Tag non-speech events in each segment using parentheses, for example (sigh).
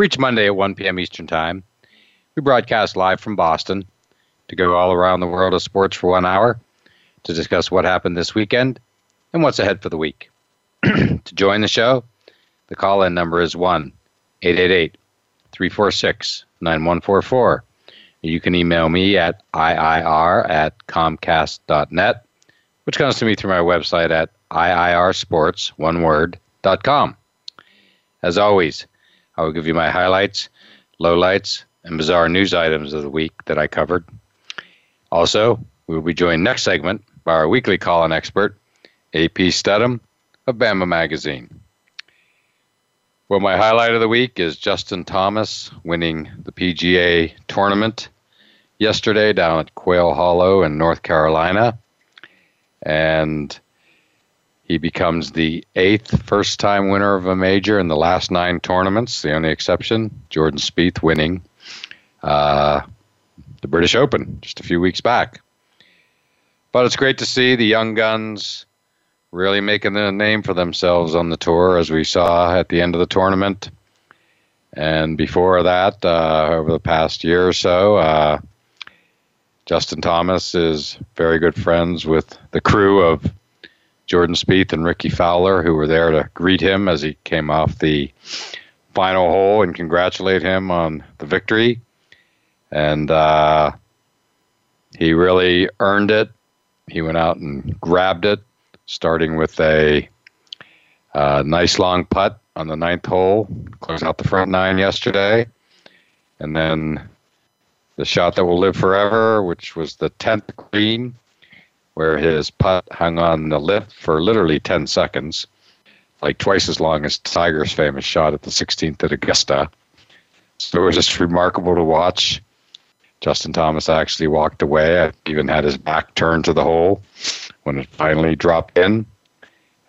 Reach Monday at 1 p.m. Eastern Time. We broadcast live from Boston to go all around the world of sports for one hour to discuss what happened this weekend and what's ahead for the week. (clears throat) to join the show, the call in number is 1 888 346 9144. You can email me at iir at comcast.net which comes to me through my website at iirsports, one word, dot com. As always, I will give you my highlights, lowlights, and bizarre news items of the week that I covered. Also, we will be joined next segment by our weekly call-in expert, AP Studham of Bama Magazine. Well, my highlight of the week is Justin Thomas winning the PGA tournament yesterday down at Quail Hollow in North Carolina and he becomes the eighth first time winner of a major in the last nine tournaments. The only exception, Jordan Spieth winning uh, the British Open just a few weeks back. But it's great to see the young guns really making a name for themselves on the tour, as we saw at the end of the tournament. And before that, uh, over the past year or so, uh, Justin Thomas is very good friends with the crew of Jordan Spieth and Rickie Fowler, who were there to greet him as he came off the final hole and congratulate him on the victory. And uh, he really earned it. He went out and grabbed it, starting with a uh, nice long putt on the ninth hole, close out the front nine yesterday. And then the shot that will live forever, which was the 10th green, where his putt hung on the lip for literally 10 seconds, like twice as long as Tiger's famous shot at the 16th at Augusta. So it was just remarkable to watch. Justin Thomas actually walked away. I even had his back turned to the hole when it finally dropped in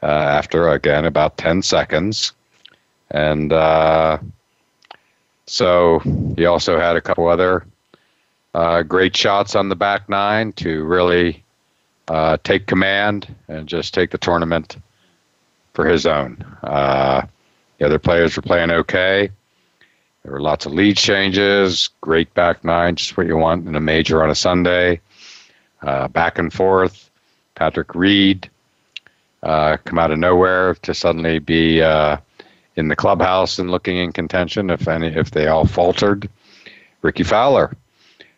uh, after, again, about 10 seconds. And uh, so he also had a couple other uh, great shots on the back nine to really uh, take command and just take the tournament for his own. Uh, the other players were playing okay. There were lots of lead changes, great back nine, just what you want in a major on a Sunday. Uh, back and forth. Patrick Reed uh, come out of nowhere to suddenly be uh, in the clubhouse and looking in contention if any if they all faltered. Rickie Fowler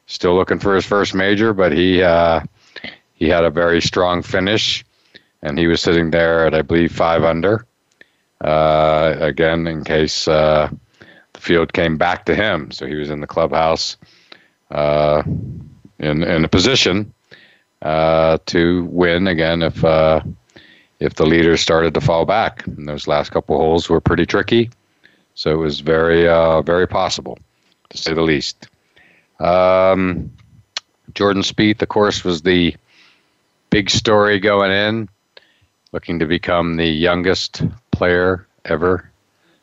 still looking for his first major, but he uh, he had a very strong finish, and he was sitting there at I believe five under. Uh, again, in case uh, the field came back to him, so he was in the clubhouse uh, in in a position uh, to win again if uh, if the leaders started to fall back. And those last couple holes were pretty tricky, so it was very very possible, to say the least. Um, Jordan Spieth, of course, was the big story going in, looking to become the youngest player ever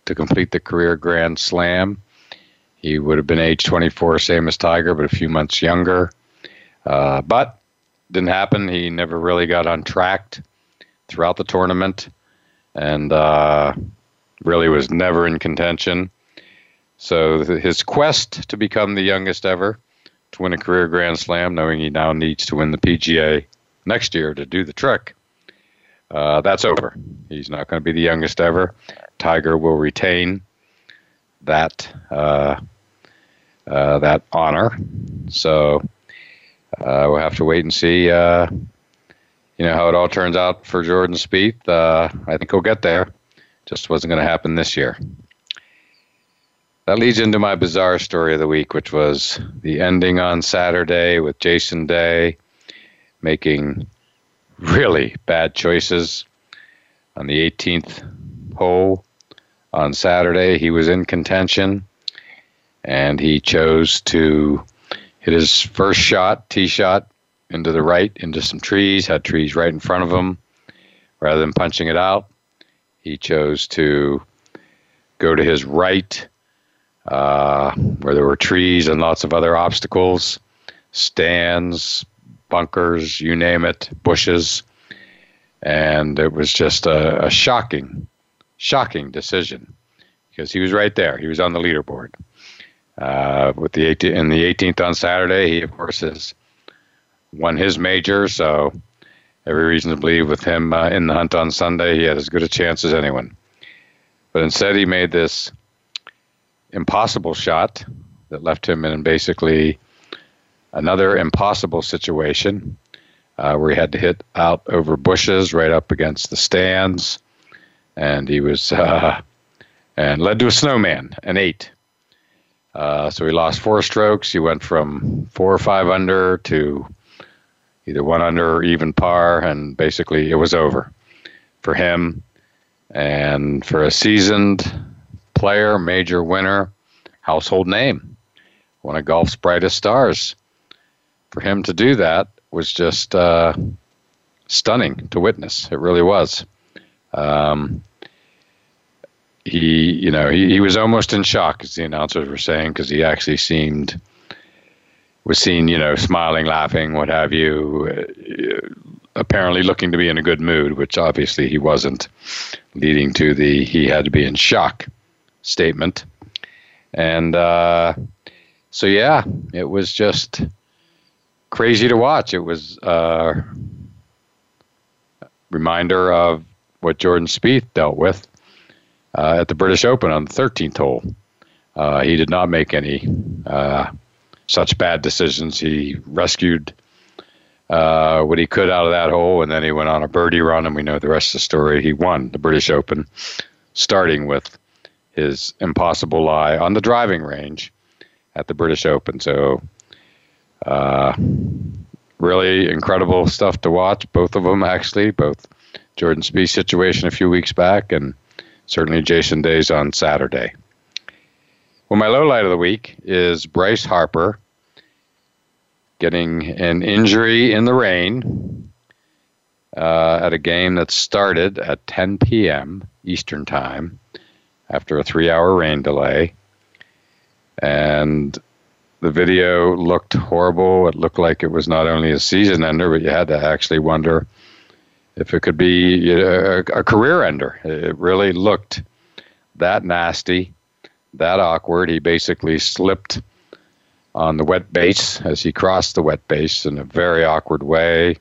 to complete the career Grand Slam. He would have been age 24, same as Tiger, but a few months younger. Uh, but didn't happen. He never really got on track throughout the tournament, and uh, really was never in contention. So his quest to become the youngest ever to win a career Grand Slam, knowing he now needs to win the PGA next year to do the trick, uh, that's over. He's not going to be the youngest ever. Tiger will retain that uh, uh, that honor. So uh, we'll have to wait and see. Uh, you know how it all turns out for Jordan Spieth. Uh, I think he'll get there. Just wasn't going to happen this year. That leads into my bizarre story of the week, which was the ending on Saturday with Jason Day making really bad choices on the 18th hole on Saturday. He was in contention, and he chose to hit his first shot, tee shot, into the right, into some trees, had trees right in front of him. Rather than punching it out, he chose to go to his right, uh, where there were trees and lots of other obstacles, stands, bunkers, you name it, bushes. And it was just a, a shocking, shocking decision because he was right there. He was on the leaderboard. Uh, with the 18, in the 18th on Saturday, he of course has won his major, so every reason to believe with him uh, in the hunt on Sunday, he had as good a chance as anyone. But instead, he made this impossible shot that left him in basically another impossible situation uh, where he had to hit out over bushes right up against the stands, and he was (laughs) uh, and led to a snowman, an eight. Uh, so he lost four strokes. He went from four or five under to either one under or even par, and basically it was over for him. And for a seasoned player, major winner, household name, one of golf's brightest stars, for him to do that was just uh, stunning to witness. It really was. Um, he, you know, he, he was almost in shock, as the announcers were saying, because he actually seemed was seen, you know, smiling, laughing, what have you, uh, apparently looking to be in a good mood, which obviously he wasn't, leading to the he had to be in shock statement. And uh, so, yeah, it was just crazy to watch. It was a reminder of what Jordan Spieth dealt with uh, at the British Open on the 13th hole. Uh, he did not make any uh, such bad decisions. He rescued uh, what he could out of that hole, and then he went on a birdie run, and we know the rest of the story. He won the British Open, starting with his impossible lie on the driving range at the British Open. So, uh, really incredible stuff to watch. Both of them, actually, both Jordan Spieth's situation a few weeks back, and certainly Jason Day's on Saturday. Well, my low light of the week is Bryce Harper getting an injury in the rain uh, at a game that started at 10 p.m. Eastern Time after a three hour rain delay. And the video looked horrible. It looked like it was not only a season ender, but you had to actually wonder if it could be a, a career ender. It really looked that nasty that awkward. He basically slipped on the wet base as he crossed the wet base in a very awkward way.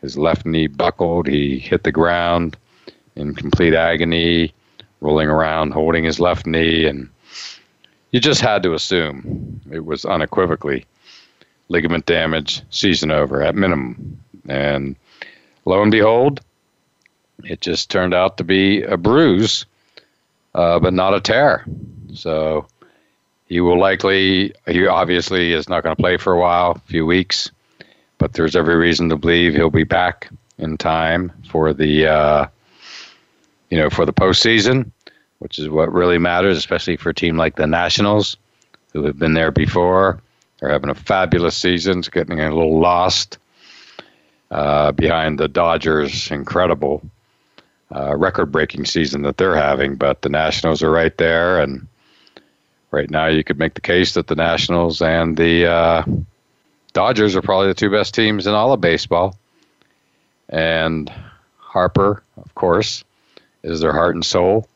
His left knee buckled. He hit the ground in complete agony, rolling around, holding his left knee. And you just had to assume it was unequivocally ligament damage, season over at minimum. And lo and behold, it just turned out to be a bruise, uh, but not a tear. So he will likely, he obviously is not going to play for a while, a few weeks, but there's every reason to believe he'll be back in time for the, uh, you know, for the postseason, which is what really matters, especially for a team like the Nationals, who have been there before. They're having a fabulous season. It's getting a little lost uh, behind the Dodgers' incredible uh, record-breaking season that they're having. But the Nationals are right there, and right now you could make the case that the Nationals and the uh, Dodgers are probably the two best teams in all of baseball. And Harper, of course, is their heart and soul.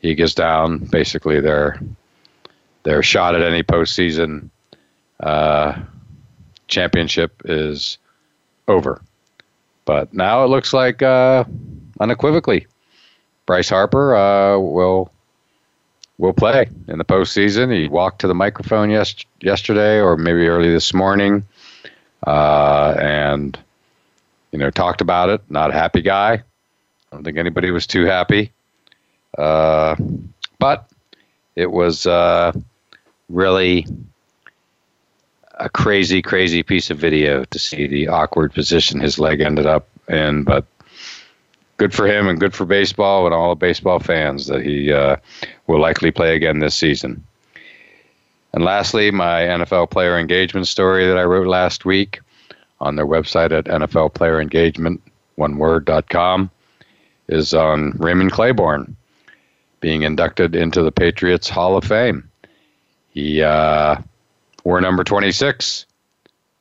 He gets down basically their their shot at any postseason uh, championship is over. But now it looks like uh, unequivocally, Bryce Harper uh, will will play in the postseason. He walked to the microphone yes, yesterday or maybe early this morning uh, and, you know, talked about it. Not a happy guy. I don't think anybody was too happy. Uh, but it was uh, really a crazy, crazy piece of video to see the awkward position his leg ended up in. But good for him and good for baseball and all the baseball fans that he uh, will likely play again this season. And lastly, my NFL player engagement story that I wrote last week on their website at NFL Player Engagement, one word.com, is on Raymond Clayborn being inducted into the Patriots Hall of Fame. He uh, wore number 26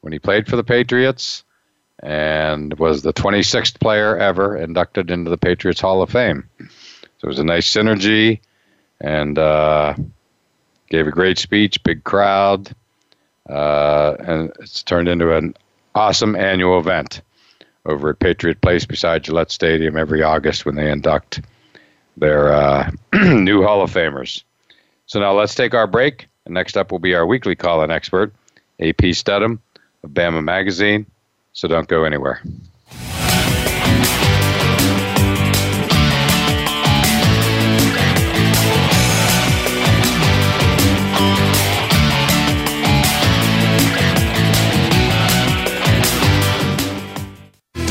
when he played for the Patriots and was the 26th player ever inducted into the Patriots Hall of Fame. So it was a nice synergy and uh, gave a great speech, big crowd, uh, and it's turned into an awesome annual event over at Patriot Place beside Gillette Stadium every August when they induct their uh, (clears throat) new Hall of Famers. So now let's take our break. And next up will be our weekly call-in expert, AP Studham of Bama Magazine. So don't go anywhere.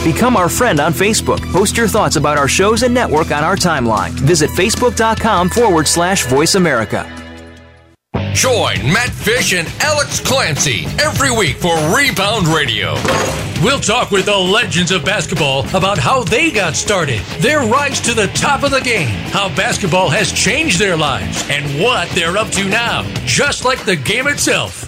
Become our friend on Facebook. Post your thoughts about our shows and network on our timeline. Visit facebook.com forward slash voice America. Join Matt Fish and Alex Clancy every week for Rebound Radio. We'll talk with the legends of basketball about how they got started, their rise to the top of the game, how basketball has changed their lives, and what they're up to now. Just like the game itself,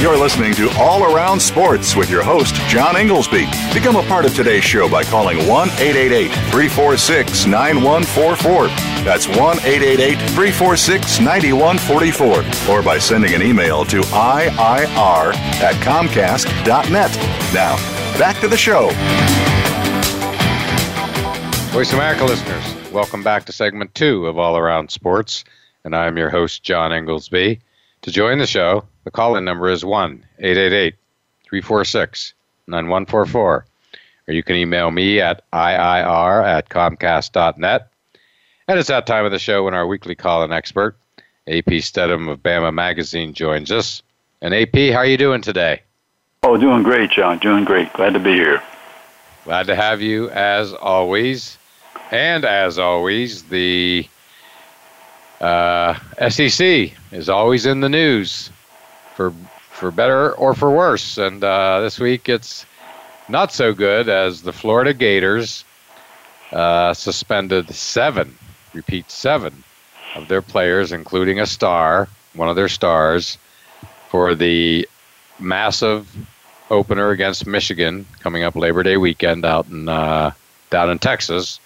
You're listening to All Around Sports with your host, John Ingoldsby. Become a part of today's show by calling 1 888 346 9144. That's 1 888 346 9144. Or by sending an email to IIR at Comcast.net. Now, back to the show. Voice America listeners, welcome back to segment two of All Around Sports. And I'm your host, John Ingoldsby. To join the show, the call in number is 1 888 346 9144. Or you can email me at IIR at Comcast.net. And it's that time of the show when our weekly call in expert, AP Stedham of Bama Magazine, joins us. And AP, how are you doing today? Oh, doing great, John. Doing great. Glad to be here. Glad to have you as always. And as always, the uh, SEC is always in the news for for better or for worse. And uh, this week it's not so good as the Florida Gators uh, suspended seven, repeat seven, of their players, including a star, one of their stars, for the massive opener against Michigan coming up Labor Day weekend out in uh, down in Texas.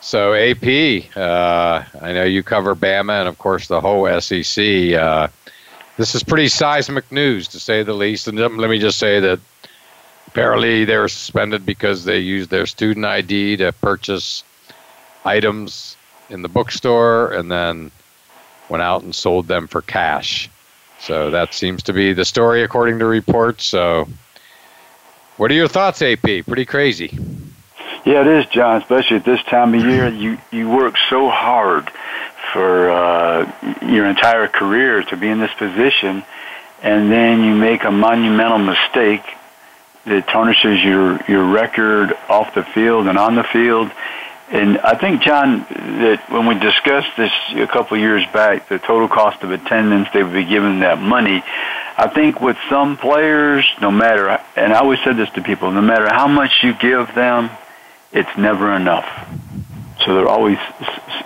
So AP, uh, I know you cover Bama and of course the whole SEC. This is pretty seismic news to say the least. And let me just say that apparently they were suspended because they used their student ID to purchase items in the bookstore and then went out and sold them for cash. So that seems to be the story according to reports. So, what are your thoughts, AP? Pretty crazy. Yeah, it is, John. Especially at this time of year, you you work so hard for uh, your entire career to be in this position, and then you make a monumental mistake that tarnishes your your record off the field and on the field. And I think, John, that when we discussed this a couple of years back, the total cost of attendance, they would be given that money. I think with some players, no matter, and I always said this to people, no matter how much you give them, it's never enough. So they're always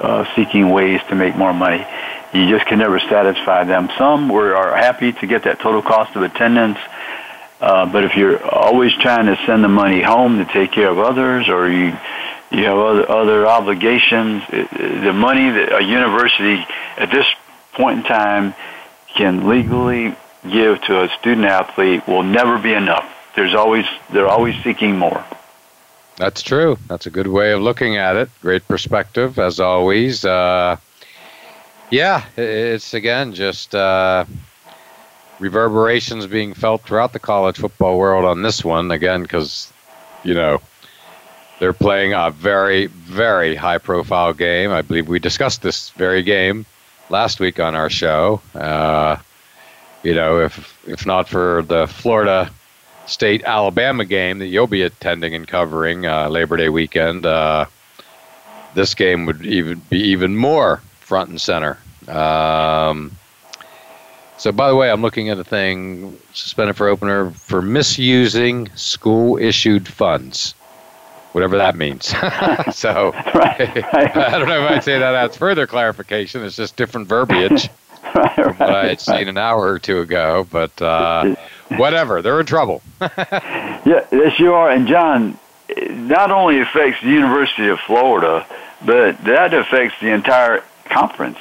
uh, seeking ways to make more money. You just can never satisfy them. Some were, are happy to get that total cost of attendance. Uh, but if you're always trying to send the money home to take care of others, or you you have other other obligations, it, the money that a university at this point in time can legally give to a student athlete will never be enough. There's always they're always seeking more. That's true. That's a good way of looking at it. Great perspective, as always. Uh, yeah, it's again just uh, reverberations being felt throughout the college football world on this one. Again, because you know they're playing a very, very high-profile game. I believe we discussed this very game last week on our show. Uh, you know, if if not for the Florida State Alabama game that you'll be attending and covering uh, Labor Day weekend, uh, this game would even be even more front and center. Um, so, by the way, I'm looking at a thing suspended for opener for misusing school issued funds, whatever that means. (laughs) so, (laughs) right, right. (laughs) I don't know if I'd say that adds further clarification. It's just different verbiage (laughs) right, from what I had seen an hour or two ago. But uh, (laughs) whatever, they're in trouble. (laughs) yeah, yes, you are. And John, not only affects the University of Florida, but that affects the entire conference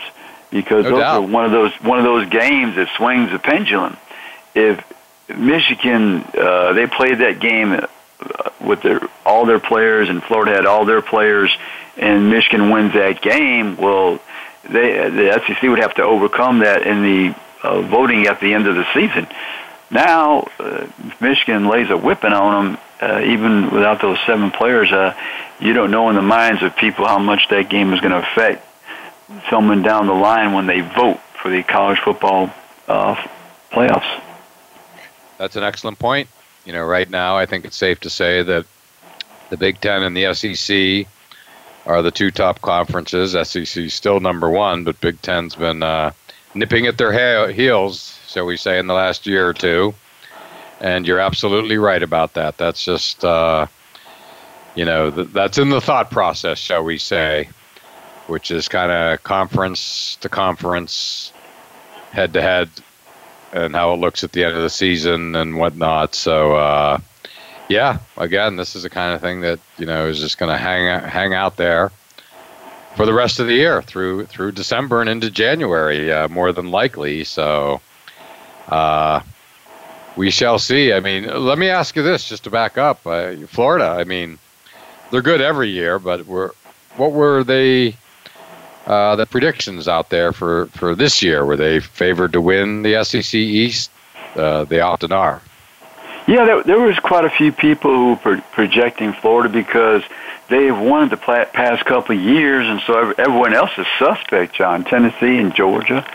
because no those doubt. are one of those one of those games that swings the pendulum. If Michigan uh, they played that game uh, with their all their players, and Florida had all their players, and Michigan wins that game, well, they the SEC would have to overcome that in the uh, voting at the end of the season. Now, uh, Michigan lays a whipping on them, uh, even without those seven players. Uh, you don't know in the minds of people how much that game is going to affect someone down the line when they vote for the college football uh, playoffs. That's an excellent point. You know, right now, I think it's safe to say that the Big Ten and the SEC are the two top conferences. SEC still number one, but Big Ten's been uh, nipping at their heels, shall we say, in the last year or two. And you're absolutely right about that. That's just, uh, you know, th- that's in the thought process, shall we say, which is kind of conference to conference, head to head, and how it looks at the end of the season and whatnot. So, uh, yeah, again, this is the kind of thing that you know is just going to hang out, hang out there for the rest of the year through through December and into January, uh, more than likely. So, uh, we shall see. I mean, let me ask you this, just to back up, uh, Florida. I mean, they're good every year, but were what were they? Uh, the predictions out there for, for this year were they favored to win the SEC East? Uh, they often are. Yeah, there, there was quite a few people who were projecting Florida because they've won the past couple of years, and so everyone else is suspect. John, Tennessee and Georgia.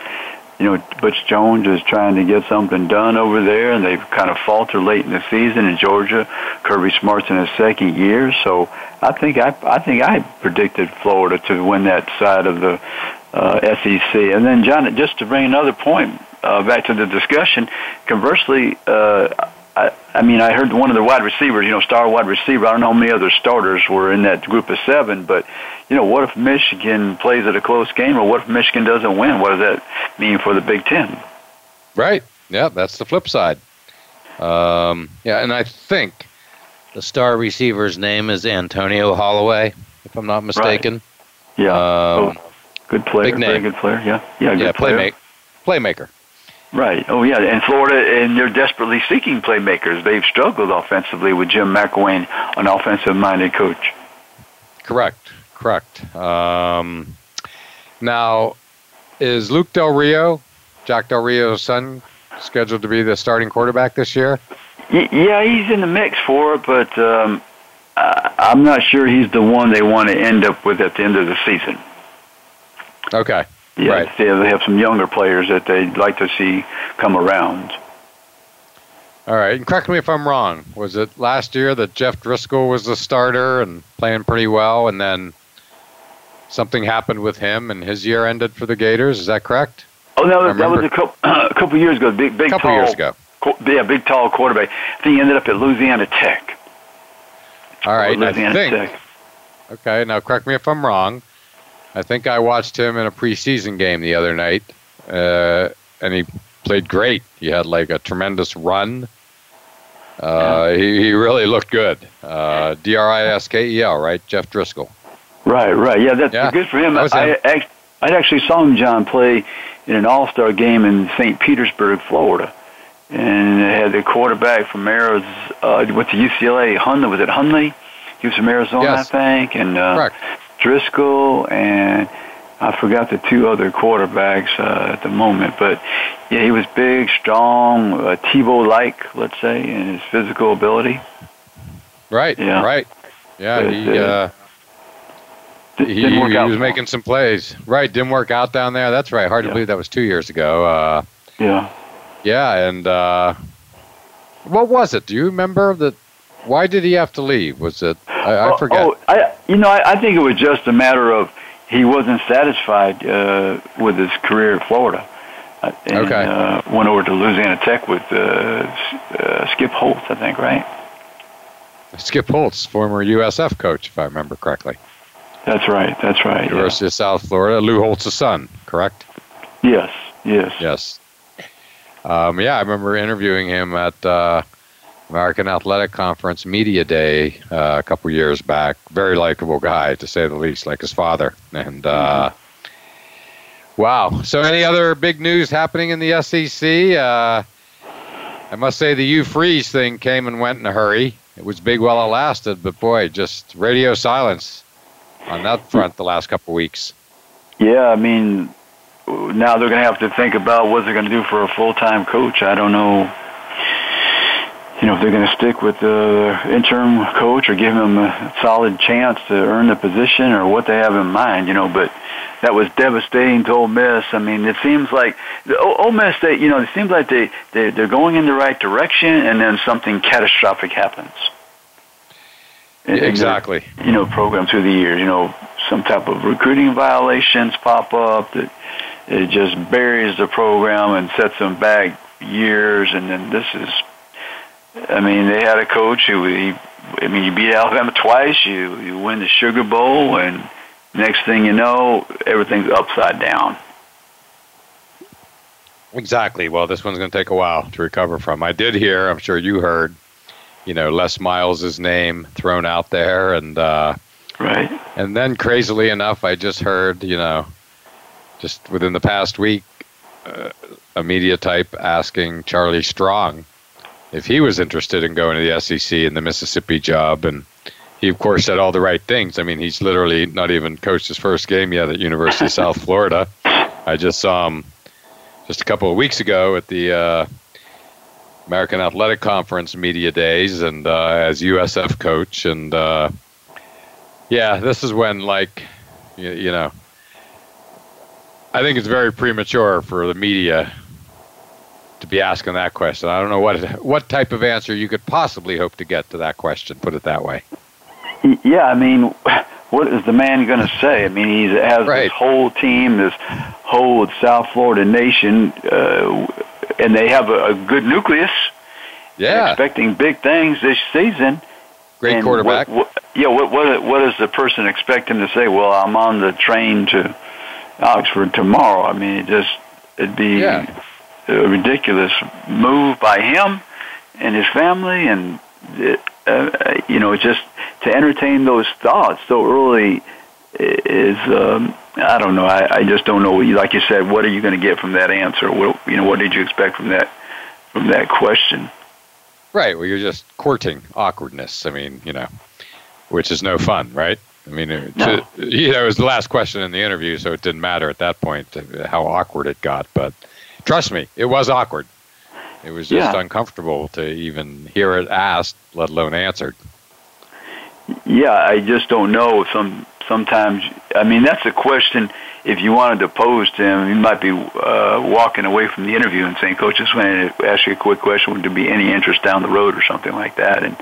You know, Butch Jones is trying to get something done over there, and they've kind of faltered late in the season. In Georgia, Kirby Smart's in his second year, so I think I I think I predicted Florida to win that side of the uh, SEC. And then, John, just to bring another point uh, back to the discussion, conversely. Uh, I, I mean, I heard one of the wide receivers, you know, star wide receiver. I don't know how many other starters were in that group of seven, but you know, what if Michigan plays at a close game, or what if Michigan doesn't win? What does that mean for the Big Ten? Right. Yeah, that's the flip side. Um, yeah, and I think the star receiver's name is Antonio Holloway, if I'm not mistaken. Right. Yeah. Um, oh, good player. Big name. Very good player. Yeah. Yeah. Good yeah. Player. Playmaker. Right. Oh, yeah. And Florida, and they're desperately seeking playmakers. They've struggled offensively with Jim McElwain, an offensive-minded coach. Correct. Correct. Um, now, is Luke Del Rio, Jack Del Rio's son, scheduled to be the starting quarterback this year? Yeah, he's in the mix for it, but um, I'm not sure he's the one they want to end up with at the end of the season. Okay. Yeah, right. they have some younger players that they'd like to see come around. All right, and correct me if I'm wrong. Was it last year that Jeff Driskel was the starter and playing pretty well, and then something happened with him, and his year ended for the Gators? Is that correct? Oh no, that was a couple (clears throat) a couple years ago. Big, big, couple tall, years ago. Yeah, big, tall quarterback. I think he ended up at Louisiana Tech. All right, Louisiana I think. Tech. Okay, now correct me if I'm wrong. I think I watched him in a preseason game the other night, uh, and he played great. He had like a tremendous run. Uh, he, he really looked good. Uh, D R I S K E L, right? Jeff Driskel. Right, right. Yeah, that's Yeah, good for him. I. I, I actually saw him, John, play in an All Star game in St. Petersburg, Florida, and they had the quarterback from Arizona, uh, went to UCLA. Hundley was it Hundley? He was from Arizona, Yes. I think, and uh, Correct. Driskel and I forgot the two other quarterbacks uh, at the moment, but yeah, he was big, strong, uh, Tebow-like, let's say, in his physical ability. Right. Yeah. Right. Yeah. But, He, uh, uh, he, he was making some plays. Right. Didn't work out down there. That's right. Hard to believe that was two years ago. Uh, Yeah. yeah. And uh, what was it? Do you remember that? Why did he have to leave? Was it? I, I Oh, forget. Oh, I, you know, I, I think it was just a matter of he wasn't satisfied uh, with his career at Florida. Uh, and, Okay. Uh, went over to Louisiana Tech with uh, uh, Skip Holtz, I think, right? Skip Holtz, former USF coach, if I remember correctly. That's right. That's right. yeah. University of South Florida. Lou Holtz's son, correct? Yes. Yes. Yes. Um, yeah, I remember interviewing him at uh, American Athletic Conference Media Day uh, a couple years back. Very likable guy, to say the least, like his father. And uh, wow. So, any other big news happening in the SEC? Uh, I must say the Hugh Freeze thing came and went in a hurry. It was big while it lasted, but boy, just radio silence on that front the last couple weeks. Yeah. I mean, now they're going to have to think about what they're going to do for a full-time coach. I don't know. You know, if they're going to stick with the interim coach or give him a solid chance to earn the position or what they have in mind, you know, but that was devastating to Ole Miss. I mean, it seems like the Ole Miss, they, you know, it seems like they, they, they're going in the right direction and then something catastrophic happens. In- in their, Exactly. you know, program through the years, you know, some type of recruiting violations pop up that it just buries the program and sets them back years. And then this is, I mean, they had a coach who, he, I mean, you beat Alabama twice, you you win the Sugar Bowl, and next thing you know, everything's upside down. Exactly. Well, this one's going to take a while to recover from. I did hear, I'm sure you heard, you know, Les Miles' name thrown out there. And, uh, Right. and then crazily enough, I just heard, you know, just within the past week, uh, a media type asking Charlie Strong if he was interested in going to the SEC and the Mississippi job. And he, of course, said all the right things. I mean, he's literally not even coached his first game yet at University of South Florida. I just saw him just a couple of weeks ago at the uh, American Athletic Conference media days, and uh, as USF coach, and uh, yeah, this is when like you, you know, I think it's very premature for the media be asking that question. I don't know what what type of answer you could possibly hope to get to that question. Put it that way. Yeah, I mean, what is the man going to say? I mean, he has Right. this whole team, this whole South Florida nation, uh, and they have a, a good nucleus. Yeah, expecting big things this season. great And quarterback. What, what, yeah, what, what what does the person expect him to say? Well, I'm on the train to Oxford tomorrow. I mean, it just it'd be Yeah. A ridiculous move by him and his family, and it, uh, you know, just to entertain those thoughts so early is um, I don't know. I, I just don't know. Like you said, what are you going to get from that answer? What you know, what did you expect from that from that question? Right. Well, you're just courting awkwardness. I mean, you know, which is no fun, right? I mean, it, No. to, (laughs) you know, it was the last question in the interview, so it didn't matter at that point uh, how awkward it got. But trust me, it was awkward. It was just Yeah. uncomfortable to even hear it asked, let alone answered. Yeah, I just don't know. Some sometimes, I mean, that's a question. If you wanted to pose to him, you might be uh, walking away from the interview and saying, "Coach, just wanted to ask you a quick question. Would there be any interest down the road or something like that?" And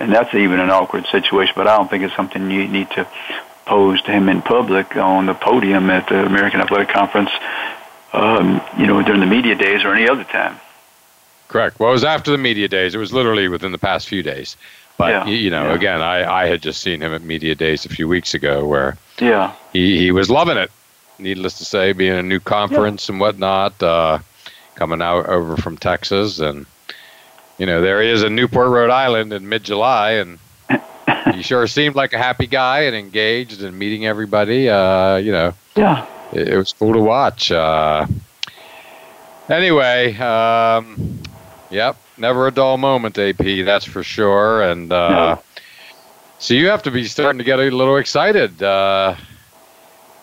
and that's even an awkward situation. But I don't think it's something you need to pose to him in public on the podium at the American Athletic Conference. Um, you know, during the media days or any other time. Correct. Well, it was after the media days. It was literally within the past few days. But Yeah, you know, yeah. again, I, I had just seen him at media days a few weeks ago, where Yeah. he, he was loving it. Needless to say, being a new conference and whatnot, uh, coming out over from Texas, and you know, there he is in Newport, Rhode Island in mid July, and (laughs) he sure seemed like a happy guy and engaged and meeting everybody. Uh, you know, yeah, it, it was cool to watch. Uh, anyway, um, yep, never a dull moment, AP. That's for sure. And uh, no. so you have to be starting to get a little excited. Uh,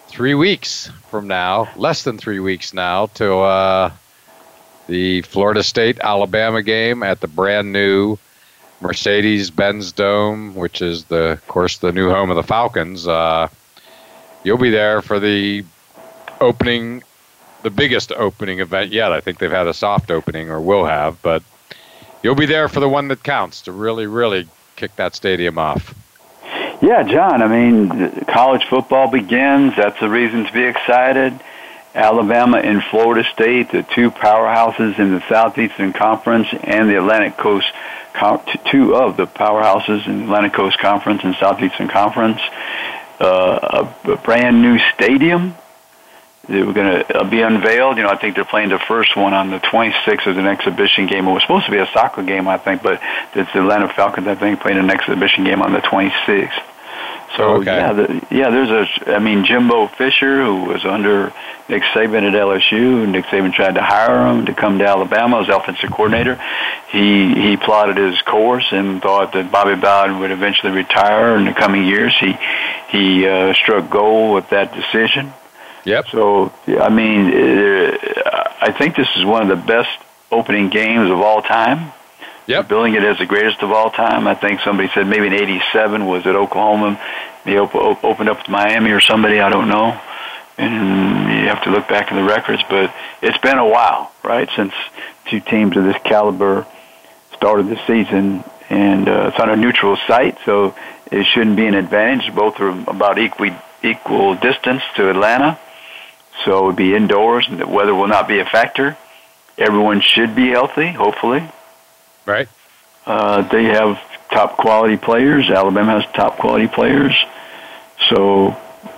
three weeks from now, less than three weeks now, to uh, the Florida State Alabama game at the brand new Mercedes Benz Dome, which is the, of course, the new home of the Falcons. Uh, you'll be there for the opening, the biggest opening event yet. I think they've had a soft opening or will have, but you'll be there for the one that counts to really, really kick that stadium off. Yeah, John. I mean, college football begins. That's a reason to be excited. Alabama and Florida State, the two powerhouses in the Southeastern Conference and the Atlantic Coast, two of the powerhouses in the Atlantic Coast Conference and Southeastern Conference. Uh, a brand new stadium they were going to uh, be unveiled. You know, I think they're playing the first one on the 26th as an exhibition game. It was supposed to be a soccer game, I think, but it's the Atlanta Falcons, I think, playing an exhibition game on the 26th. So oh, okay. yeah, the, yeah. There's a. I mean, Jimbo Fisher, who was under Nick Saban at LSU. Nick Saban tried to hire him to come to Alabama as offensive coordinator. He he plotted his course and thought that Bobby Bowden would eventually retire in the coming years. He he uh, struck gold with that decision. Yep. So I mean, uh, I think this is one of the best opening games of all time. Yep. Billing it as the greatest of all time. I think somebody said maybe in '87 was at Oklahoma. They op- op- opened up to Miami or somebody. I don't know. And you have to look back in the records, but it's been a while, right, since two teams of this caliber started the season, and uh, it's on a neutral site, so it shouldn't be an advantage. Both are about equal equal distance to Atlanta, so it would be indoors, and the weather will not be a factor. Everyone should be healthy, hopefully. Right. Uh, they have top quality players. Alabama has top quality players. So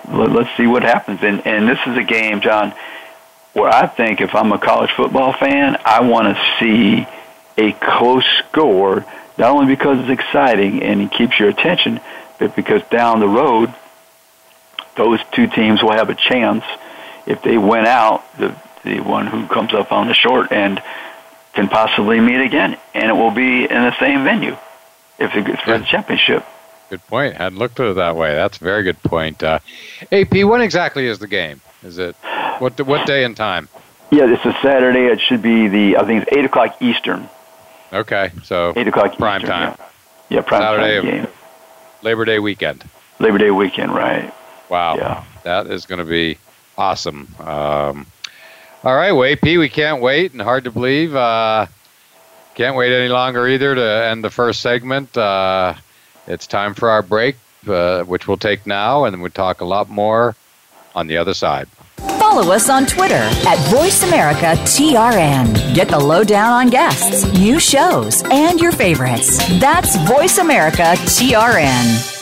let, us see what happens. And, and this is a game, John, where I think if I'm a college football fan, I want to see a close score, not only because it's exciting and it keeps your attention, but because down the road, those two teams will have a chance if they win out, the the one who comes up on the short end can possibly meet again, and it will be in the same venue if it gets for the championship. Good point. Hadn't looked at it that way. That's a very good point. Uh, AP, when exactly is the game? Is it what what day and time? Yeah, it's a Saturday. It should be the I think it's eight o'clock Eastern. Okay, so eight o'clock prime Eastern, time. Yeah, yeah prime Saturday time game. Labor Day weekend. Labor Day weekend, right? Wow. Yeah. That is going to be awesome. Um, all right, AP, we can't wait, and hard to believe. Uh, can't wait any longer either to end the first segment. Uh, it's time for our break, uh, which we'll take now, and then we'll talk a lot more on the other side. Follow us on Twitter at VoiceAmericaTRN. Get the lowdown on guests, new shows, and your favorites. That's VoiceAmericaTRN.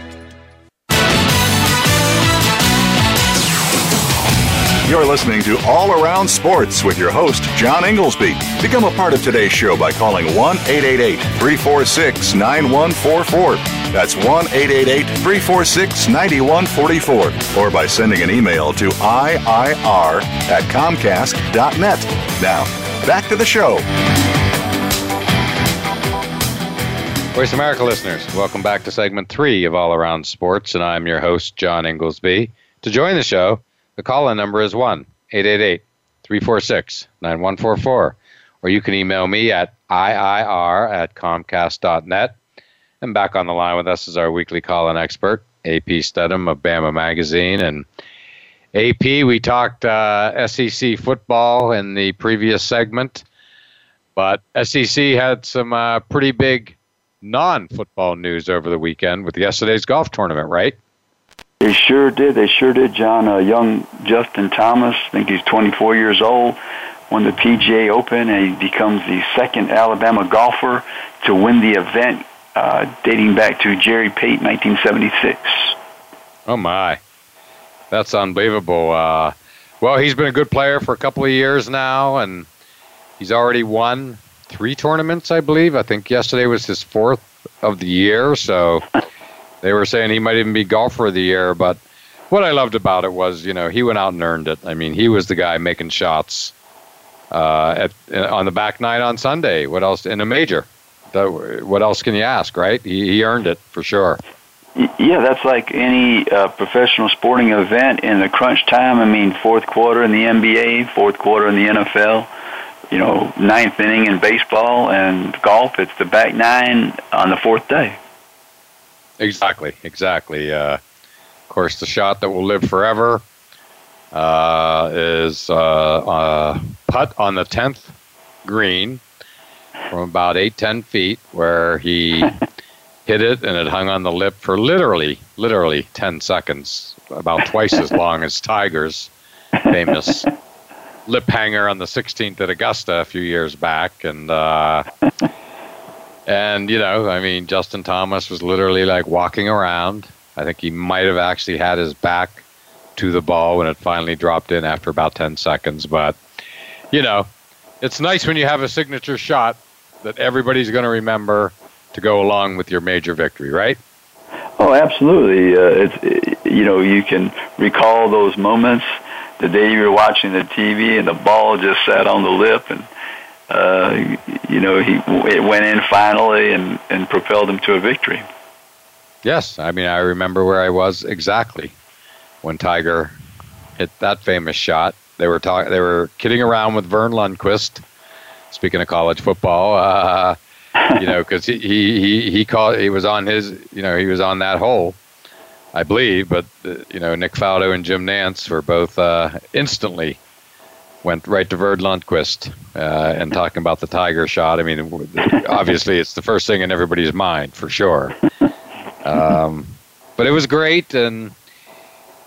You're listening to All Around Sports with your host, John Ingoldsby. Become a part of today's show by calling 1 888 346 9144. That's 1 888 346 9144 or by sending an email to IIR at Comcast.net. Now, back to the show. Voice America listeners, welcome back to segment three of All Around Sports, and I'm your host, John Ingoldsby. To join the show, the call in number is 1 888 346 9144, or you can email me at IIR at Comcast.net. And back on the line with us is our weekly call in expert, AP Stedham of Bama Magazine. And AP, we talked uh, SEC football in the previous segment, but SEC had some uh, pretty big non football news over the weekend with yesterday's golf tournament, right? They sure did. They sure did, John. Uh, young Justin Thomas, I think he's 24 years old, won the PGA Open, and he becomes the second Alabama golfer to win the event, uh, dating back to Jerry Pate, 1976. Oh my, that's unbelievable. Uh, well, he's been a good player for a couple of years now, and he's already won three tournaments, I believe. I think yesterday was his fourth of the year, so (laughs) they were saying he might even be golfer of the year. But what I loved about it was, you know, he went out and earned it. I mean, he was the guy making shots uh, at on the back nine on Sunday. What else in a major? What else can you ask, right? He, he earned it for sure. Yeah, that's like any uh, professional sporting event in the crunch time. I mean, fourth quarter in the NBA, fourth quarter in the NFL, you know, ninth inning in baseball and golf. It's the back nine on the fourth day. Exactly, exactly. Uh, of course, the shot that will live forever uh, is uh, uh putt on the tenth green from about eight ten feet, where he (laughs) hit it and it hung on the lip for literally, literally ten seconds, about twice as long as Tiger's famous (laughs) lip hanger on the 16th at Augusta a few years back, and uh, and, you know, I mean, Justin Thomas was literally like walking around. I think he might have actually had his back to the ball when it finally dropped in after about 10 seconds. But, you know, it's nice when you have a signature shot that everybody's going to remember to go along with your major victory, right? Oh, absolutely. Uh, it's you know you can recall those moments the day you were watching the TV and the ball just sat on the lip and uh, you know, he it went in finally and, and propelled him to a victory. Yes, I mean I remember where I was exactly when Tiger hit that famous shot. They were talk, they were kidding around with Verne Lundquist. Speaking of college football, uh, (laughs) you know, because he, he he he called he was on his you know he was on that hole, I believe. But uh, you know, Nick Faldo and Jim Nantz were both uh, instantly went right to Verne Lundquist uh, and talking about the Tiger shot. I mean, obviously, it's the first thing in everybody's mind for sure. Um, but it was great, and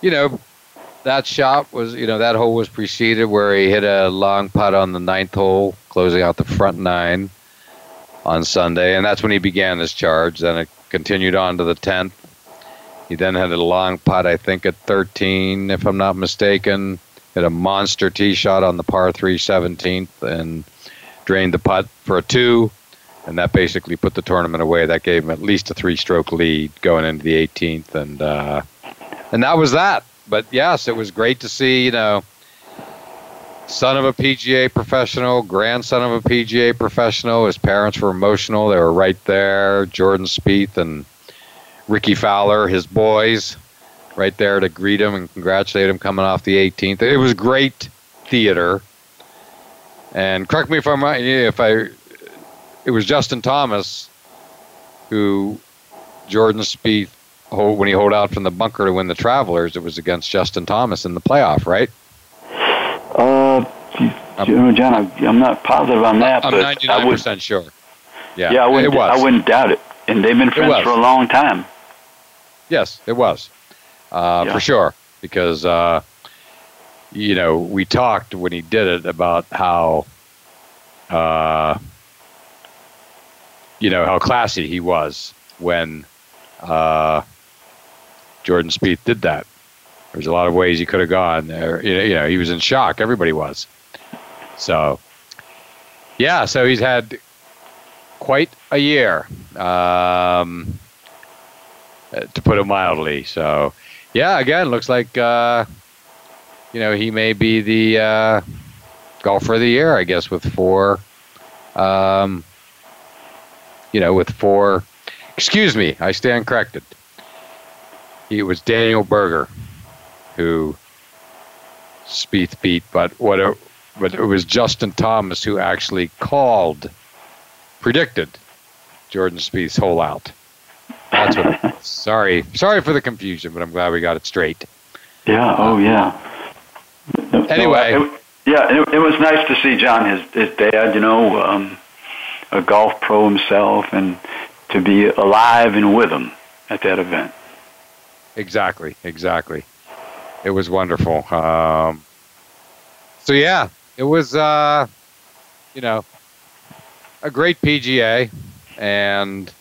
you know, that shot was you know that hole was preceded where he hit a long putt on the ninth hole, closing out the front nine on Sunday, and that's when he began his charge. Then it continued on to the tenth. He then had a long putt, I think, at 13, if I'm not mistaken hit a monster tee shot on the par 3 17th and drained the putt for a two. And that basically put the tournament away. That gave him at least a three stroke lead going into the 18th. And, uh, and that was that. But yes, it was great to see, you know, son of a PGA professional, grandson of a PGA professional. His parents were emotional. They were right there. Jordan Spieth and Rickie Fowler, his boys, right there to greet him and congratulate him coming off the 18th. It was great theater. And correct me if I'm right. If I, it was Justin Thomas who Jordan Spieth when he holed out from the bunker to win the Travelers. It was against Justin Thomas in the playoff, right? Uh, John, I'm, not positive on that. I'm but 99 percent sure. Yeah, yeah, I wouldn't, it was. I wouldn't doubt it. And they've been friends for a long time. Yes, it was uh, yeah. for sure. Because uh, you know, we talked when he did it about how uh, you know how classy he was when uh, Jordan Spieth did that. There's a lot of ways he could have gone. There, you know, he was in shock. Everybody was. So, yeah. So he's had quite a year. Um, to put it mildly. So, yeah, again, looks like uh, you know he may be the uh, golfer of the year, I guess, with four. Um, you know, with four. Excuse me, I stand corrected. It was Daniel Berger who Spieth beat, but what it, but it was Justin Thomas who actually called, predicted Jordan Spieth's hole out. That's what. (laughs) sorry, sorry for the confusion, but I'm glad we got it straight. Yeah. Oh, yeah. Anyway. No, it, yeah, it, it, was nice to see John, his his dad. You know, um, a golf pro himself, and to be alive and with him at that event. Exactly. Exactly. It was wonderful. Um, so yeah, it was. Uh, you know, a great PGA, and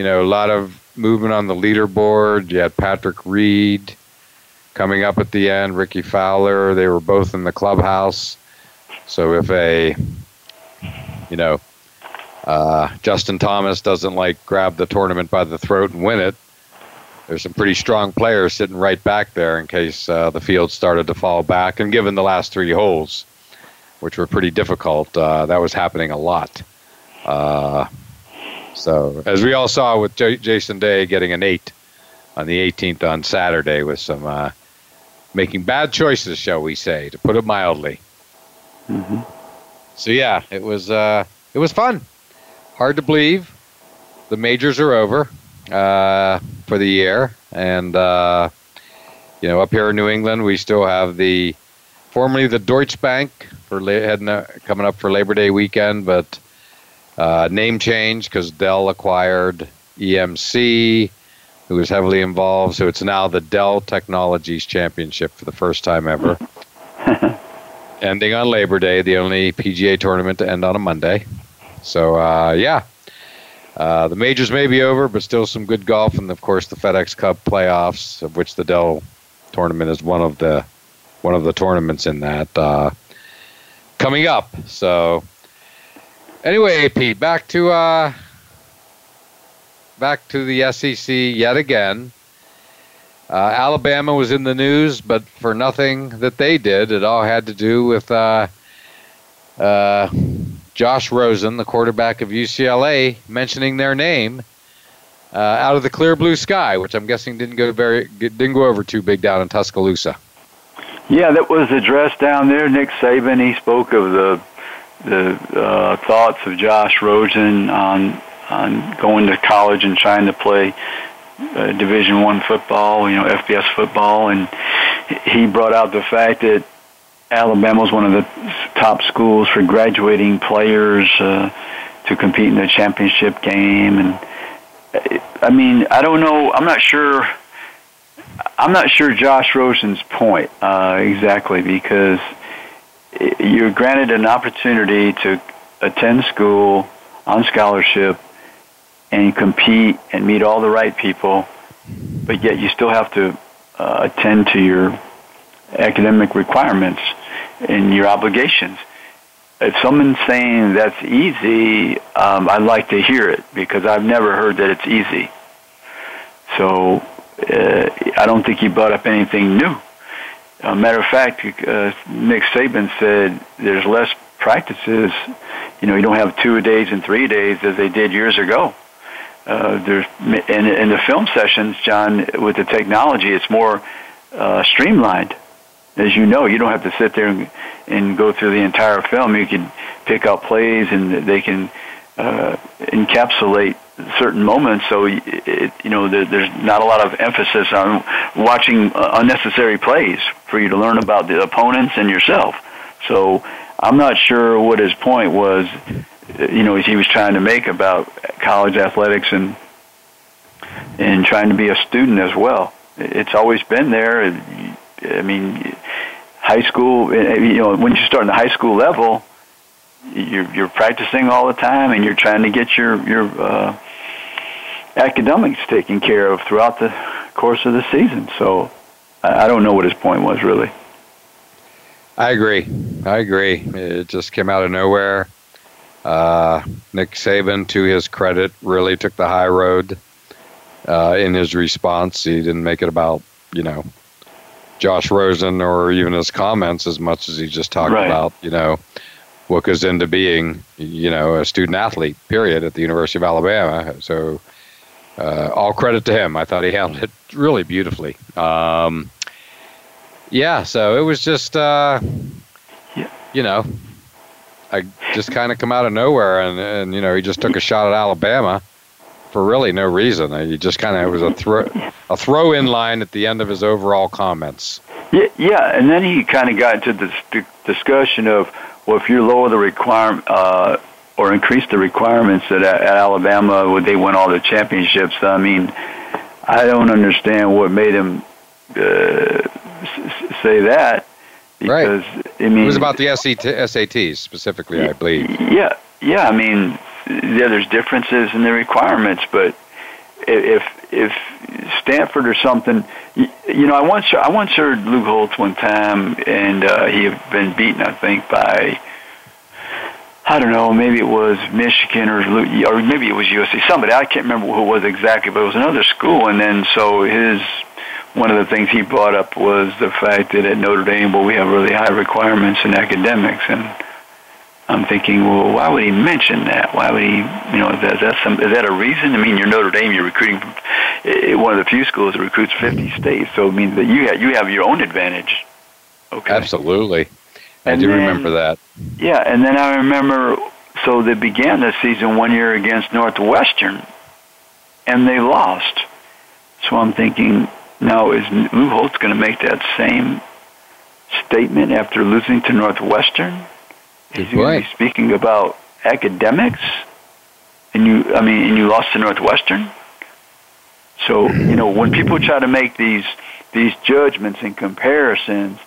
you know, a lot of movement on the leaderboard. You had Patrick Reed coming up at the end, Rickie Fowler. They were both in the clubhouse. So if a, you know, uh, Justin Thomas doesn't like grab the tournament by the throat and win it, there's some pretty strong players sitting right back there in case uh, the field started to fall back. And given the last three holes, which were pretty difficult, uh, that was happening a lot. So, as we all saw with J- Jason Day getting an eight on the 18th on Saturday with some uh, making bad choices, shall we say, to put it mildly. Mm-hmm. So yeah, it was uh, it was fun. Hard to believe. The majors are over uh, for the year, and uh, you know, up here in New England, we still have the formerly the Deutsche Bank for heading coming up for Labor Day weekend, but uh, name change because Dell acquired EMC, who was heavily involved. So it's now the Dell Technologies Championship for the first time ever. (laughs) Ending on Labor Day, the only PGA tournament to end on a Monday. So, uh, yeah. Uh, the majors may be over, but still some good golf, and of course the FedEx Cup playoffs, of which the Dell tournament is one of the one of the tournaments in that uh, coming up. So Anyway, AP, back to uh, back to the SEC yet again. Uh, Alabama was in the news, but for nothing that they did. It all had to do with uh, uh, Josh Rosen, the quarterback of UCLA, mentioning their name uh, out of the clear blue sky, which I'm guessing didn't go very didn't go over too big down in Tuscaloosa. Yeah, that was addressed down there. Nick Saban he spoke of the the uh, thoughts of Josh Rosen on on going to college and trying to play uh, Division One football, you know, FBS football, and he brought out the fact that Alabama was one of the top schools for graduating players uh, to compete in the championship game, and I mean, I don't know, I'm not sure. I'm not sure Josh Rosen's point uh, exactly because you're granted an opportunity to attend school on scholarship and compete and meet all the right people, but yet you still have to uh, attend to your academic requirements and your obligations. If someone's saying that's easy, um, I'd like to hear it because I've never heard that it's easy. So uh, I don't think he brought up anything new. A matter of fact, uh, Nick Saban said there's less practices. You know, you don't have two days and three days as they did years ago. Uh, there's in, in the film sessions, John, with the technology, it's more uh, streamlined. As you know, you don't have to sit there and, and go through the entire film. You can pick out plays, and they can uh, encapsulate certain moments. So it, you know, there, there's not a lot of emphasis on watching uh, unnecessary plays for you to learn about the opponents and yourself. So I'm not sure what his point was. You know, he was trying to make about college athletics and and trying to be a student as well. It's always been there. I mean, high school. You know, when you start in the high school level, you're you're practicing all the time, and you're trying to get your your uh, academics taken care of throughout the course of the season. So I don't know what his point was really. I agree. I agree. It just came out of nowhere. Uh, Nick Saban, to his credit, really took the high road uh, in his response. He didn't make it about you know Josh Rosen or even his comments as much as he just talked Right. about you know what goes into being you know a student athlete. Period at the University of Alabama. So uh, all credit to him. I thought he handled it really beautifully. Um, yeah, so it was just uh, you know I just kind of come out of nowhere and and you know he just took a shot at Alabama for really no reason. He just kind of it was a throw a throw in line at the end of his overall comments. Yeah, yeah, and then he kind of got into the discussion of, well, if you lower the requirement uh, or increase the requirements at, at Alabama, would they win all the championships? I mean, I don't understand what made him uh, say that. Right. Because I mean, It was about the SAT, SATs specifically, I believe. Yeah, yeah. I mean, yeah, there's differences in the requirements, but if if Stanford or something, you, you know, I once I once heard Lou Holtz one time, and uh, he had been beaten, I think, by I don't know, maybe it was Michigan or or maybe it was USC. Somebody I can't remember who it was exactly, but it was another school. And then so his one of the things he brought up was the fact that at Notre Dame, well, we have really high requirements in academics, and I'm thinking, well, why would he mention that? Why would he, you know, is that, is that some, is that a reason? I mean, you're Notre Dame, you're recruiting from eh, one of the few schools that recruits 50 states, so it means that you have, you have your own advantage. Okay. Absolutely. I do then- remember that. Yeah, and then I remember, so they began the season one year against Northwestern, and they lost. So I'm thinking, now is Lou Holtz going to make that same statement after losing to Northwestern? Is he going to be speaking about academics? And you, I mean, and you lost to Northwestern. So you know, when people try to make these these judgments and comparisons,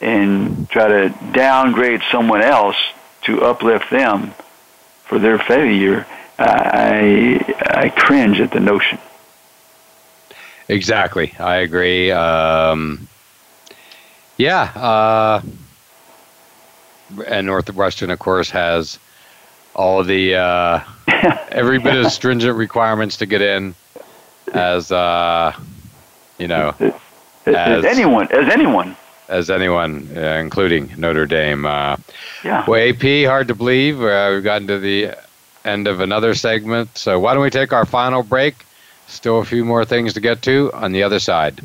and try to downgrade someone else to uplift them for their failure, I I cringe at the notion. Exactly. I agree. Um, yeah. Uh, and Northwestern, of course, has all the uh, (laughs) every bit of stringent requirements to get in as uh, you know as, As- anyone, as anyone, as anyone, uh, including Notre Dame. Uh, yeah. well, AP, hard to believe. Uh, we've gotten to the end of another segment. So why don't we take our final break? Still a few more things to get to on the other side.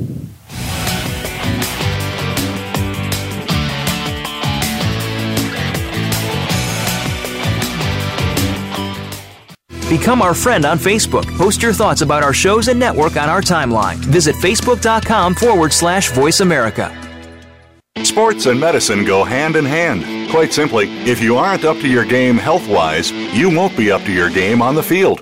Become our friend on Facebook. Post your thoughts about our shows and network on our timeline. Visit facebook.com forward slash voice America. Sports and medicine go hand in hand. Quite simply, if you aren't up to your game health wise, you won't be up to your game on the field.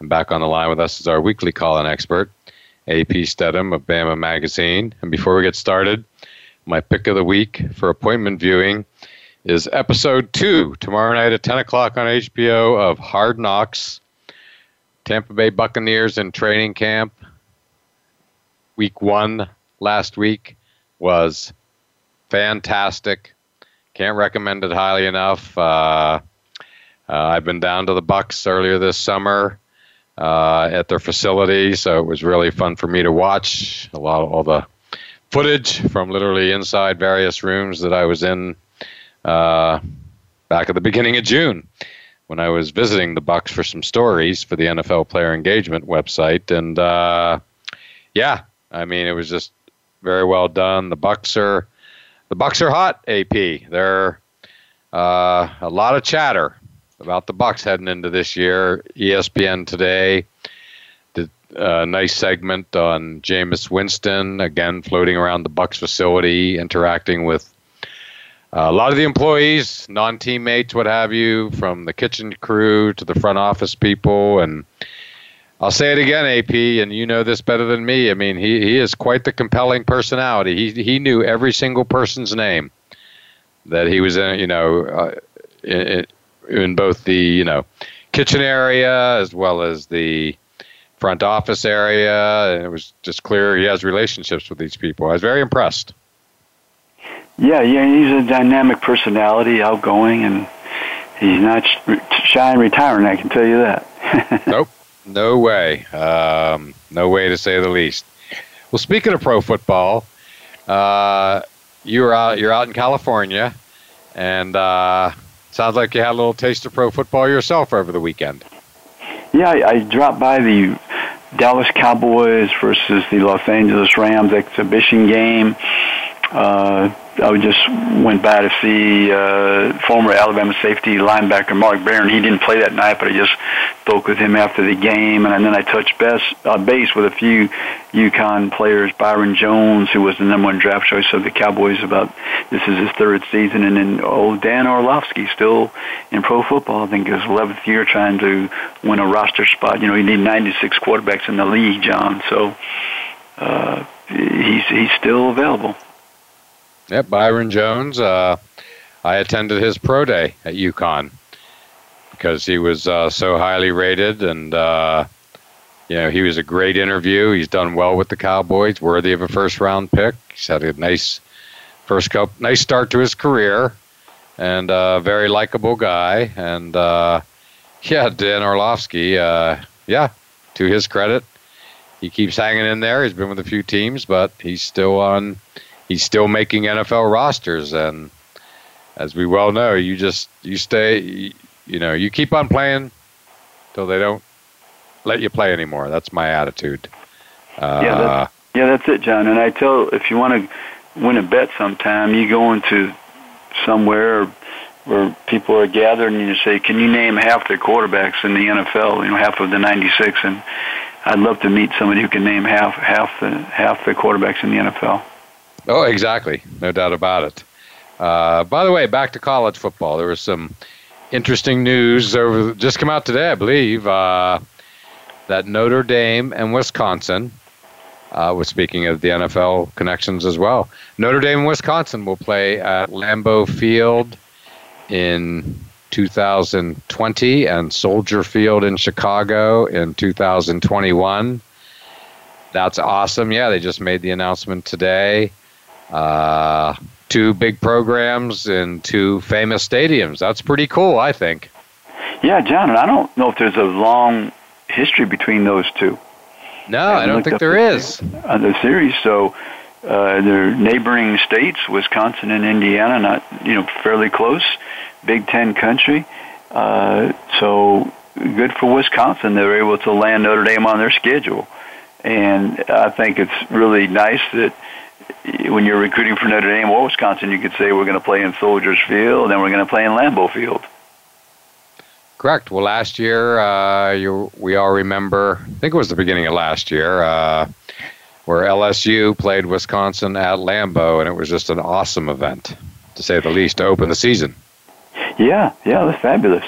And back on the line with us is our weekly call-in expert, AP Stedham of Bama Magazine. And before we get started, my pick of the week for appointment viewing is episode two tomorrow night at 10 o'clock on HBO of Hard Knocks. Tampa Bay Buccaneers in training camp. Week one last week was fantastic. Can't recommend it highly enough. Uh, uh, I've been down to the Bucks earlier this summer uh, at their facility, so it was really fun for me to watch a lot of all the footage from literally inside various rooms that I was in uh, back at the beginning of June when I was visiting the Bucks for some stories for the NFL Player Engagement website, and uh, yeah, I mean it was just very well done. The Bucks are the Bucks are hot. AP, they're uh, a lot of chatter about the Bucks heading into this year. ESPN today did a nice segment on Jameis Winston again floating around the Bucks facility, interacting with uh, a lot of the employees, non-teammates, what have you, from the kitchen crew to the front office people, and I'll say it again, AP, and you know this better than me. I mean, he, he is quite the compelling personality. He he knew every single person's name that he was in, you know, uh, in both the you know kitchen area as well as the front office area, and it was just clear he has relationships with these people. I was very impressed. Yeah, yeah, he's a dynamic personality, outgoing, and he's not shy and retiring. I can tell you that. (laughs) nope, no way, um, no way to say the least. Well, speaking of pro football, uh, you're out. You're out in California, and uh, sounds like you had a little taste of pro football yourself over the weekend. Yeah, I, I dropped by the Dallas Cowboys versus the Los Angeles Rams exhibition game. Uh, I just went by to see uh, former Alabama safety linebacker Mark Barron. He didn't play that night, but I just spoke with him after the game, and then I touched best, uh, base with a few UConn players. Byron Jones, who was the number one draft choice of the Cowboys, about this is his third season, and then old Dan Orlovsky, still in pro football. I think his 11th year trying to win a roster spot. You know, you need 96 quarterbacks in the league, John. So uh, he's he's still available. Yep, Byron Jones. Uh, I attended his pro day at UConn because he was uh, so highly rated, and uh, you know he was a great interview. He's done well with the Cowboys, worthy of a first round pick. He's had a nice first cup, nice start to his career, and a uh, very likable guy. And uh, yeah, Dan Orlovsky. Uh, yeah, to his credit, he keeps hanging in there. He's been with a few teams, but he's still on he's still making NFL rosters. And as we well know, you just you stay, you, know, you keep on playing till they don't let you play anymore. That's my attitude. Uh, yeah, that's, yeah, that's it, John. And I tell if you want to win a bet sometime, you go into somewhere where people are gathered and you say, "Can you name half the quarterbacks in the NFL? You know, half of the '96." And I'd love to meet somebody who can name half half the half the quarterbacks in the NFL. Oh, exactly. No doubt about it. Uh, by the way, back to college football. There was some interesting news over just come out today, I believe, uh, that Notre Dame and Wisconsin. Uh, was speaking of the NFL connections as well. Notre Dame and Wisconsin will play at Lambeau Field in 2020 and Soldier Field in Chicago in 2021. That's awesome. Yeah, they just made the announcement today. Uh, two big programs and two famous stadiums. That's pretty cool, I think. Yeah, John, and I don't know if there's a long history between those two. No, I, I don't think there the, is. On the series, so uh, they're neighboring states, Wisconsin and Indiana, not you know fairly close, Big Ten country. Uh, so good for Wisconsin. They were able to land Notre Dame on their schedule, and I think it's really nice that when you're recruiting for Notre Dame or Wisconsin, you could say we're going to play in Soldiers Field and we're going to play in Lambeau Field. Correct. Well, last year, uh, you, we all remember, I think it was the beginning of last year, uh, where LSU played Wisconsin at Lambeau, and it was just an awesome event, to say the least, to open the season. Yeah, yeah, that's fabulous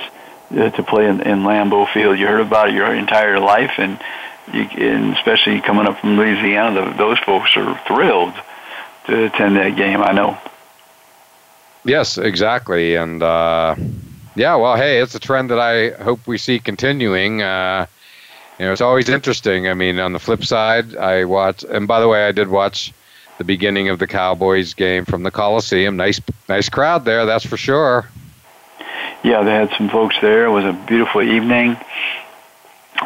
uh, to play in, in Lambeau Field. You heard about it your entire life, and, you, and especially coming up from Louisiana, the, those folks are thrilled to attend that game. I know. Yes, exactly, and uh, yeah, well, hey, it's a trend that I hope we see continuing. Uh, you know, it's always interesting. I mean, on the flip side, I watch, and by the way, I did watch the beginning of the Cowboys game from the Coliseum. Nice, nice crowd there, that's for sure. Yeah, they had some folks there. It was a beautiful evening,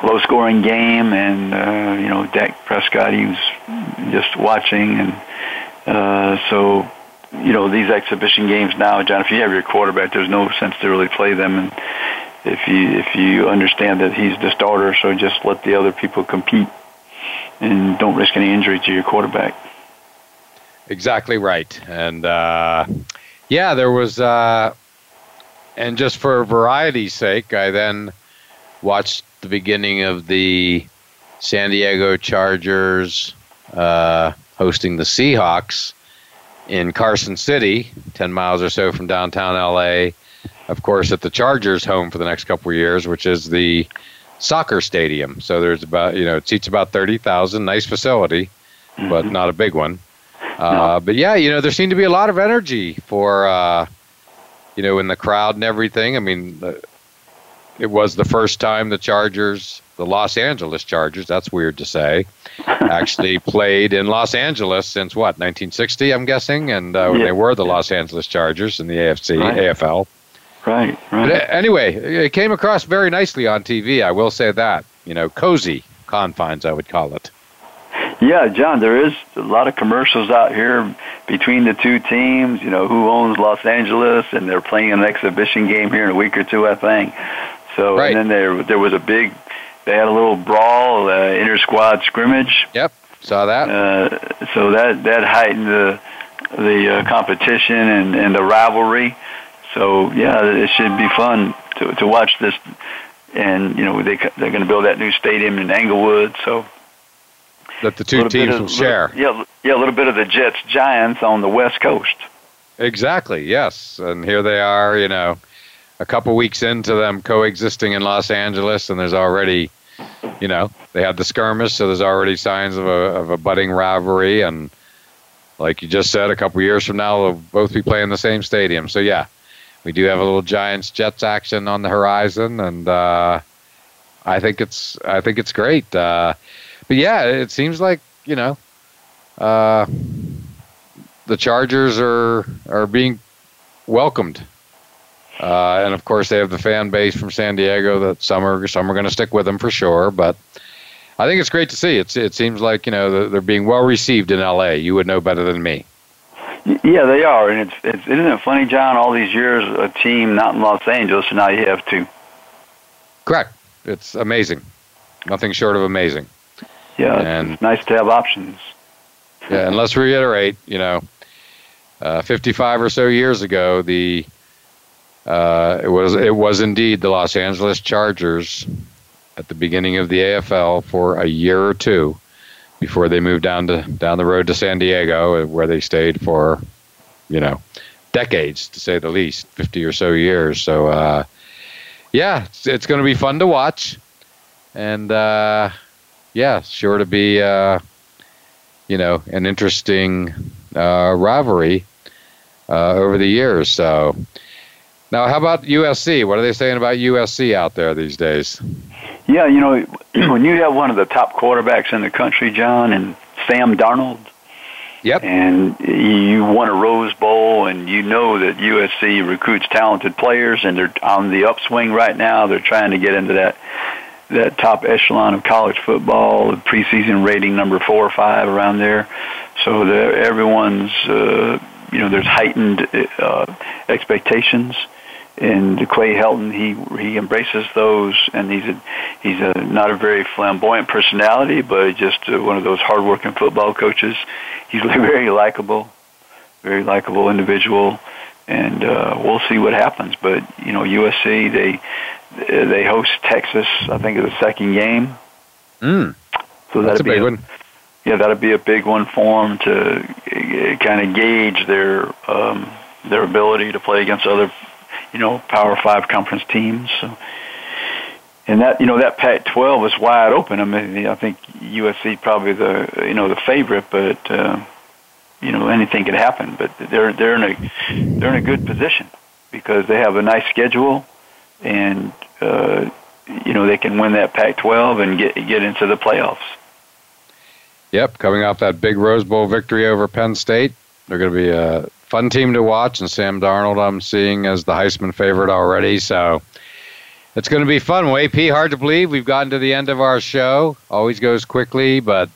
low scoring game, and uh, you know, Dak Prescott, he was just watching, and uh, so you know, these exhibition games now, John, if you have your quarterback, there's no sense to really play them. And if you if you understand that he's the starter, so just let the other people compete and don't risk any injury to your quarterback. Exactly right. And uh, yeah, there was, uh, and just for variety's sake, I then watched the beginning of the San Diego Chargers uh, hosting the Seahawks in Carson City, 10 miles or so from downtown LA. Of course, at the Chargers' home for the next couple of years, which is the soccer stadium. So there's about, you know, it seats about 30,000. Nice facility, mm-hmm. but not a big one. Uh, no. But yeah, you know, there seemed to be a lot of energy for, uh, you know, in the crowd and everything. I mean, it was the first time the Chargers, the Los Angeles Chargers, that's weird to say, actually (laughs) played in Los Angeles since what 1960, I'm guessing, and uh, when yeah. they were the Los Angeles Chargers in the AFC right. AFL. Right, right. But anyway, it came across very nicely on TV. I will say that. You know, cozy confines, I would call it. Yeah, John, there is a lot of commercials out here between the two teams. You know, who owns Los Angeles, and they're playing an exhibition game here in a week or two, I think. So, right. and then there there was a big they had a little brawl, uh, inter squad scrimmage. Yep, saw that. Uh, so that that heightened the the uh, competition and, and the rivalry. So yeah, it should be fun to to watch this. And you know they they're going to build that new stadium in Inglewood. So that the two teams of, will share. Little, yeah, yeah, a little bit of the Jets Giants on the West Coast. Exactly. Yes, and here they are. You know, a couple weeks into them coexisting in Los Angeles, and there's already, you know, they had the skirmish, so there's already signs of a of a budding rivalry, and like you just said, a couple years from now they'll both be playing the same stadium. So yeah, we do have a little Giants Jets action on the horizon, and uh, I think it's I think it's great. Uh, but yeah, it seems like you know. Uh, the Chargers are are being welcomed uh, and of course, they have the fan base from San Diego that some are some are going to stick with them for sure. But I think it's great to see. It's it seems like you know they're being well received in L.A. You would know better than me. Yeah, they are, and it's, it's isn't it funny, John? All these years, a team not in Los Angeles, and now you have two. Correct. It's amazing. Nothing short of amazing. Yeah, and, it's nice to have options. Yeah, and let's reiterate, you know, uh, 55 or so years ago, the uh, it was it was indeed the Los Angeles Chargers at the beginning of the AFL for a year or two before they moved down to down the road to San Diego, where they stayed for you know decades to say the least, fifty or so years. So uh, yeah, it's, it's going to be fun to watch, and uh, yeah, sure to be uh, you know an interesting uh, rivalry over the years. So now, how about USC? What are they saying about USC out there these days? Yeah, you know, (clears throat) when you have one of the top quarterbacks in the country, John, and Sam Darnold, Yep. And you won a Rose Bowl, and you know that USC recruits talented players, and they're on the upswing right now. They're trying to get into that that top echelon of college football, preseason rating number four or five around there. So everyone's, uh, you know, there's heightened uh, expectations and Clay Helton, he he embraces those, and he's a he's a not a very flamboyant personality, but just uh, one of those hardworking football coaches. He's a (laughs) very likable, very likable individual, and uh, we'll see what happens. But you know, USC they they host Texas. I think it's the second game. Mm. So that's a big a, one. Yeah, that'll be a big one for them to uh, kind of gauge their um, their ability to play against other you know, Power Five conference teams. So, and that you know that Pac-12 was wide open. I mean, I think USC probably the you know the favorite, but uh, you know anything could happen. But they're they're in a they're in a good position because they have a nice schedule, and uh, you know they can win that Pac-12 and get get into the playoffs. Yep, coming off that big Rose Bowl victory over Penn State, they're going to be a fun team to watch. And Sam Darnold, I'm seeing as the Heisman favorite already, so. It's going to be fun. Well, AP, hard to believe we've gotten to the end of our show. Always goes quickly, but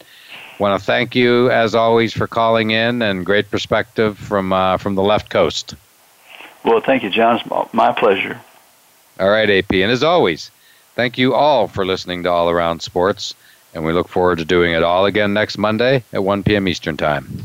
want to thank you as always for calling in and great perspective from uh, from the left coast. Well, thank you, John. It's my pleasure. All right, AP, and as always, thank you all for listening to All Around Sports, and we look forward to doing it all again next Monday at 1 p.m. Eastern Time.